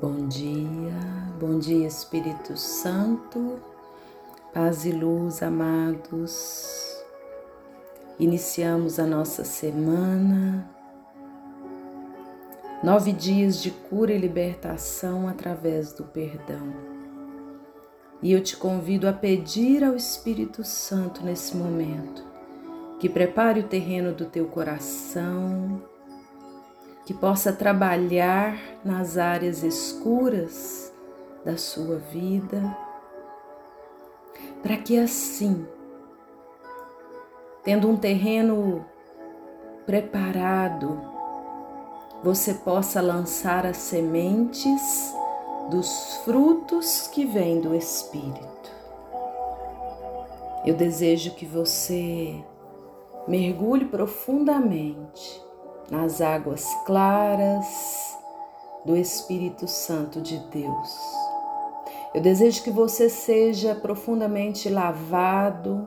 Bom dia, bom dia Espírito Santo, paz e luz, amados. Iniciamos a nossa semana, nove dias de cura e libertação através do perdão. E eu te convido a pedir ao Espírito Santo nesse momento que prepare o terreno do teu coração, que possa trabalhar nas áreas escuras da sua vida, para que assim, tendo um terreno preparado, você possa lançar as sementes dos frutos que vêm do Espírito. Eu desejo que você mergulhe profundamente nas águas claras do Espírito Santo de Deus. Eu desejo que você seja profundamente lavado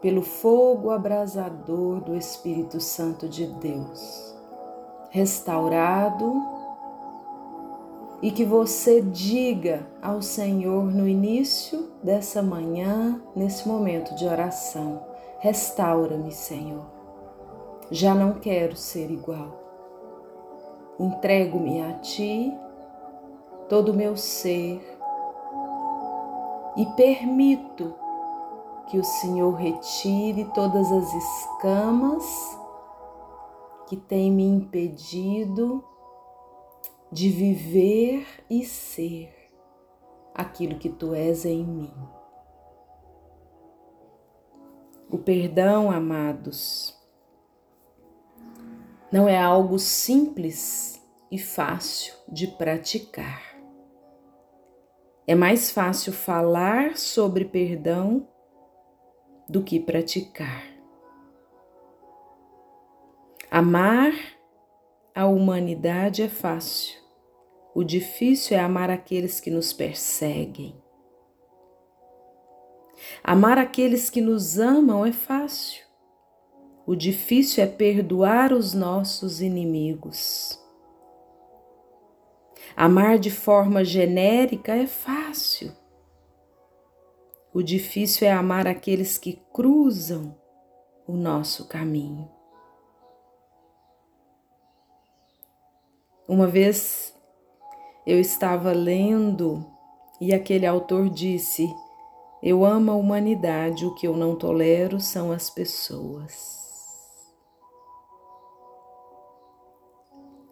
pelo fogo abrasador do Espírito Santo de Deus, restaurado e que você diga ao Senhor no início dessa manhã, nesse momento de oração: Restaura-me, Senhor já não quero ser igual. Entrego-me a Ti, todo o meu ser, e permito que o Senhor retire todas as escamas que têm me impedido de viver e ser aquilo que Tu és em mim. O perdão, amados, não é algo simples e fácil de praticar. É mais fácil falar sobre perdão do que praticar. Amar a humanidade é fácil, o difícil é amar aqueles que nos perseguem. Amar aqueles que nos amam é fácil, o difícil é perdoar os nossos inimigos. Amar de forma genérica é fácil. O difícil é amar aqueles que cruzam o nosso caminho. Uma vez eu estava lendo e aquele autor disse: Eu amo a humanidade, o que eu não tolero são as pessoas.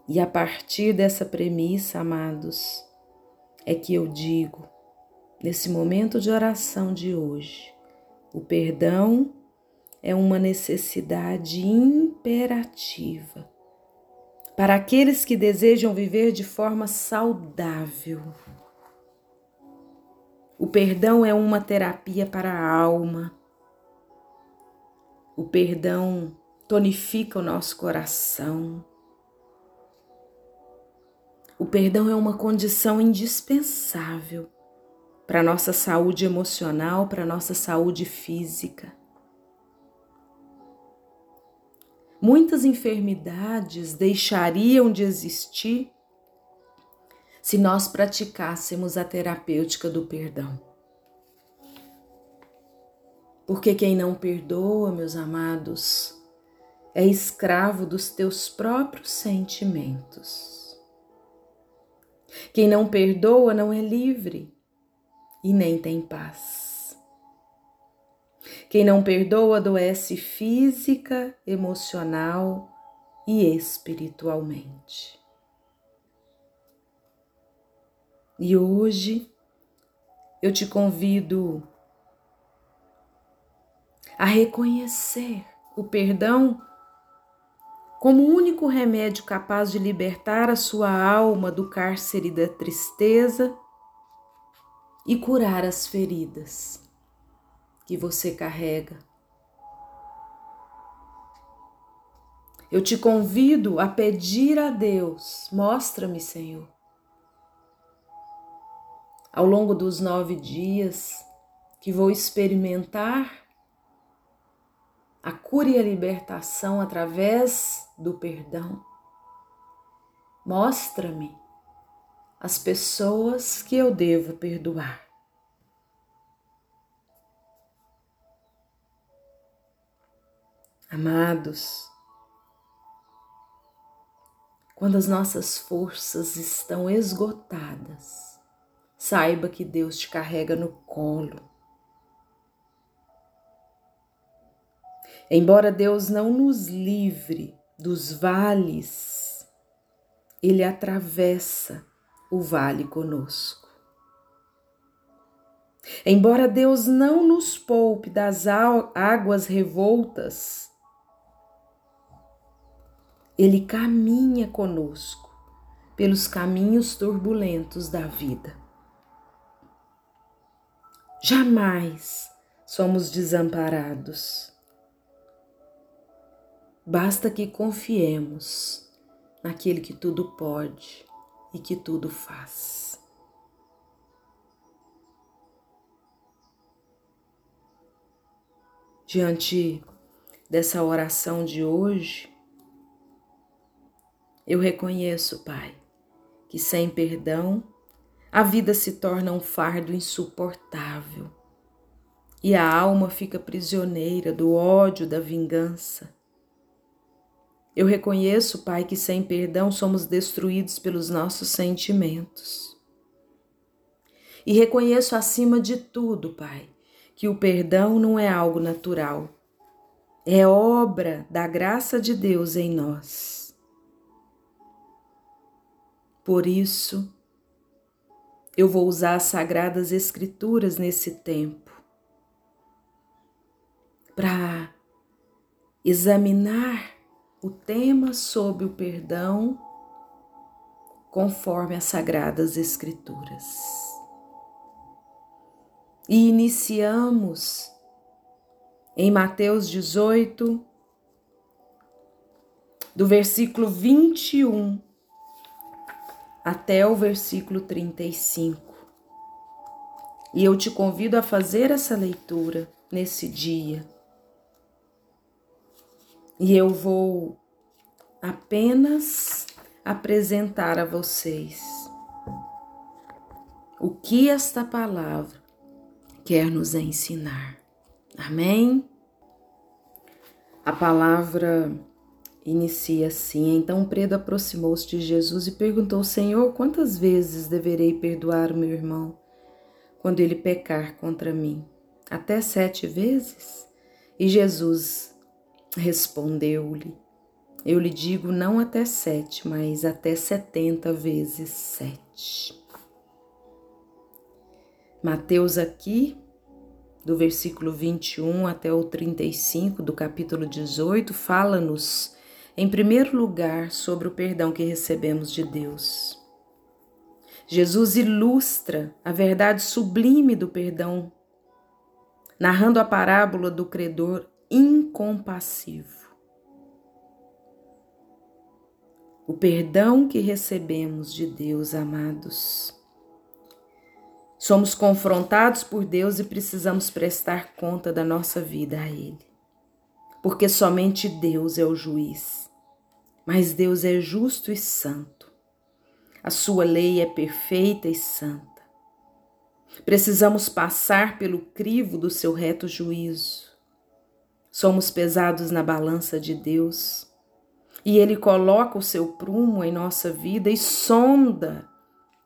E a partir dessa premissa, amados, é que eu digo, nesse momento de oração de hoje, o perdão é uma necessidade imperativa para aqueles que desejam viver de forma saudável. O perdão é uma terapia para a alma. O perdão tonifica o nosso coração. O perdão é uma condição indispensável para nossa saúde emocional, para nossa saúde física. Muitas enfermidades deixariam de existir se nós praticássemos a terapêutica do perdão. Porque quem não perdoa, meus amados, é escravo dos teus próprios sentimentos. Quem não perdoa não é livre e nem tem paz. Quem não perdoa adoece física, emocional e espiritualmente. E hoje eu te convido a reconhecer o perdão como o único remédio capaz de libertar a sua alma do cárcere da tristeza e curar as feridas que você carrega. Eu te convido a pedir a Deus: mostra-me, Senhor. Ao longo dos nove dias que vou experimentar a cura e a libertação através do perdão. Mostra-me as pessoas que eu devo perdoar. Amados, quando as nossas forças estão esgotadas, saiba que Deus te carrega no colo. Embora Deus não nos livre dos vales, Ele atravessa o vale conosco. Embora Deus não nos poupe das águas revoltas, Ele caminha conosco pelos caminhos turbulentos da vida. Jamais somos desamparados. Basta que confiemos naquele que tudo pode e que tudo faz. Diante dessa oração de hoje, eu reconheço, Pai, que sem perdão a vida se torna um fardo insuportável e a alma fica prisioneira do ódio, da vingança eu reconheço, Pai, que sem perdão somos destruídos pelos nossos sentimentos. E reconheço acima de tudo, Pai, que o perdão não é algo natural, é obra da graça de Deus em nós. Por isso, eu vou usar as sagradas Escrituras nesse tempo para examinar o tema sobre o perdão conforme as Sagradas Escrituras. E iniciamos em Mateus 18, do versículo 21 até o versículo 35. E eu te convido a fazer essa leitura nesse dia e eu vou apenas apresentar a vocês o que esta palavra quer nos ensinar. Amém? A palavra inicia assim: Então Pedro aproximou-se de Jesus e perguntou: Senhor, quantas vezes deverei perdoar o meu irmão quando ele pecar contra mim? Até sete vezes? E Jesus Respondeu-lhe: Eu lhe digo não até sete, mas até setenta vezes sete. Mateus aqui, do versículo 21 até o 35 do capítulo 18, fala-nos, em primeiro lugar, sobre o perdão que recebemos de Deus. Jesus ilustra a verdade sublime do perdão, narrando a parábola do credor incompassivo. O perdão que recebemos de Deus, amados. Somos confrontados por Deus e precisamos prestar conta da nossa vida a Ele. Porque somente Deus é o juiz. Mas Deus é justo e santo. A sua lei é perfeita e santa. Precisamos passar pelo crivo do seu reto juízo Somos pesados na balança de Deus e Ele coloca o seu prumo em nossa vida e sonda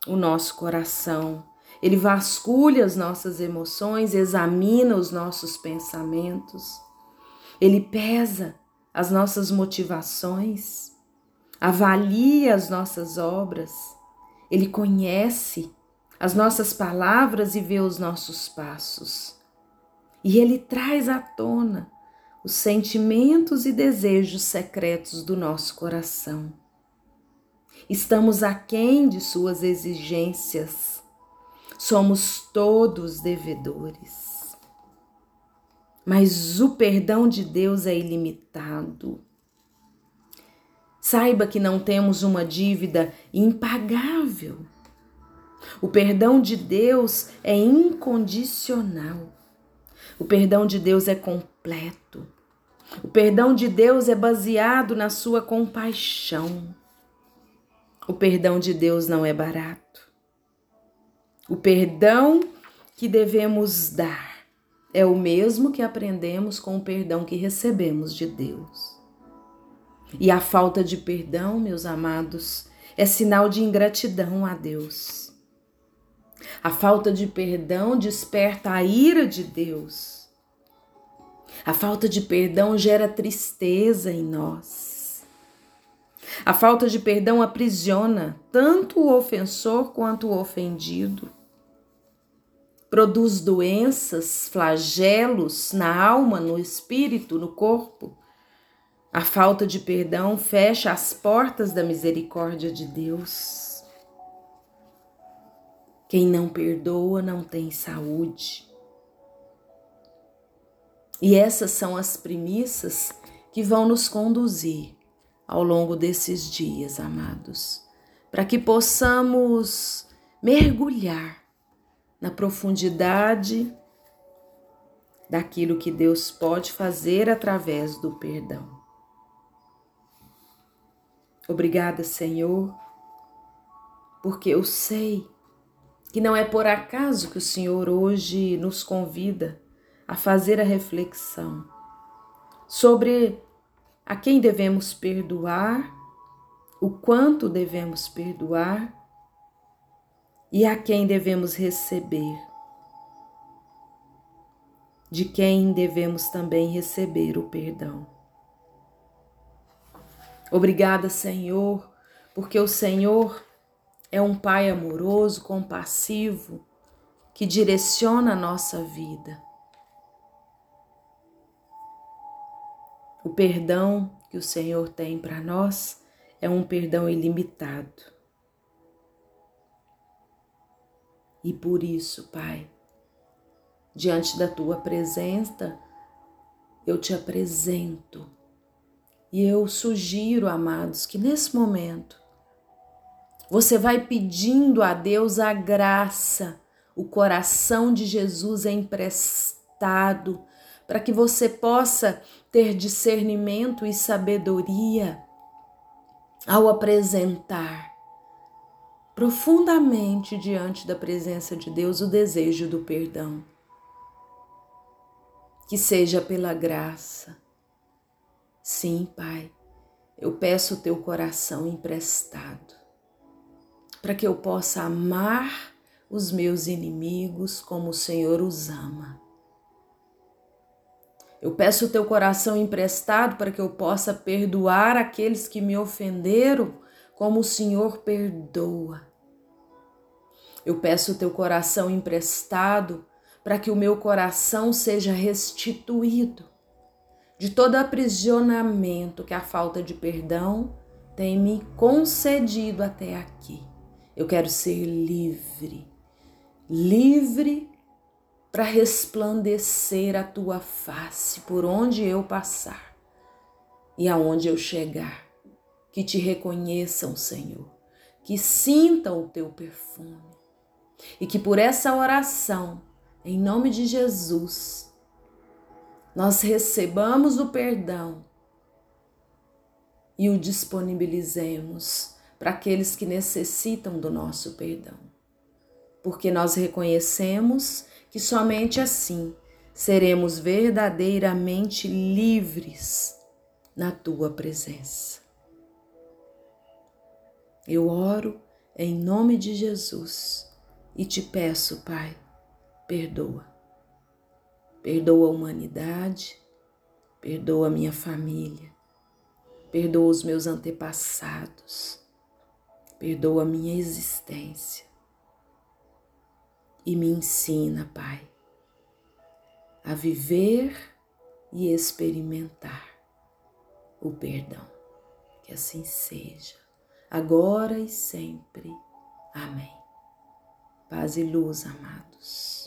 o nosso coração. Ele vasculha as nossas emoções, examina os nossos pensamentos. Ele pesa as nossas motivações, avalia as nossas obras. Ele conhece as nossas palavras e vê os nossos passos. E ele traz à tona os sentimentos e desejos secretos do nosso coração. Estamos aquém de suas exigências. Somos todos devedores. Mas o perdão de Deus é ilimitado. Saiba que não temos uma dívida impagável. O perdão de Deus é incondicional. O perdão de Deus é completo. O perdão de Deus é baseado na sua compaixão. O perdão de Deus não é barato. O perdão que devemos dar é o mesmo que aprendemos com o perdão que recebemos de Deus. E a falta de perdão, meus amados, é sinal de ingratidão a Deus. A falta de perdão desperta a ira de Deus. A falta de perdão gera tristeza em nós. A falta de perdão aprisiona tanto o ofensor quanto o ofendido. Produz doenças, flagelos na alma, no espírito, no corpo a falta de perdão fecha as portas da misericórdia de Deus. Quem não perdoa não tem saúde. E essas são as premissas que vão nos conduzir ao longo desses dias, amados, para que possamos mergulhar na profundidade daquilo que Deus pode fazer através do perdão. Obrigada, Senhor, porque eu sei que não é por acaso que o Senhor hoje nos convida a fazer a reflexão sobre a quem devemos perdoar, o quanto devemos perdoar e a quem devemos receber, de quem devemos também receber o perdão. Obrigada, Senhor, porque o Senhor é um Pai amoroso, compassivo, que direciona a nossa vida. O perdão que o Senhor tem para nós é um perdão ilimitado. E por isso, Pai, diante da tua presença, eu te apresento e eu sugiro, amados, que nesse momento você vai pedindo a Deus a graça, o coração de Jesus é emprestado para que você possa ter discernimento e sabedoria ao apresentar profundamente diante da presença de Deus o desejo do perdão. Que seja pela graça Sim, Pai, eu peço o teu coração emprestado, para que eu possa amar os meus inimigos como o Senhor os ama. Eu peço o teu coração emprestado para que eu possa perdoar aqueles que me ofenderam, como o Senhor perdoa. Eu peço o teu coração emprestado para que o meu coração seja restituído de todo aprisionamento que a falta de perdão tem me concedido até aqui. Eu quero ser livre, livre para resplandecer a tua face por onde eu passar e aonde eu chegar. Que te reconheçam, Senhor, que sintam o teu perfume e que por essa oração, em nome de Jesus, nós recebamos o perdão e o disponibilizemos para aqueles que necessitam do nosso perdão. Porque nós reconhecemos que somente assim seremos verdadeiramente livres na tua presença. Eu oro em nome de Jesus e te peço, Pai, perdoa Perdoa a humanidade, perdoa a minha família, perdoa os meus antepassados, perdoa a minha existência e me ensina, Pai, a viver e experimentar o perdão. Que assim seja, agora e sempre. Amém. Paz e luz, amados.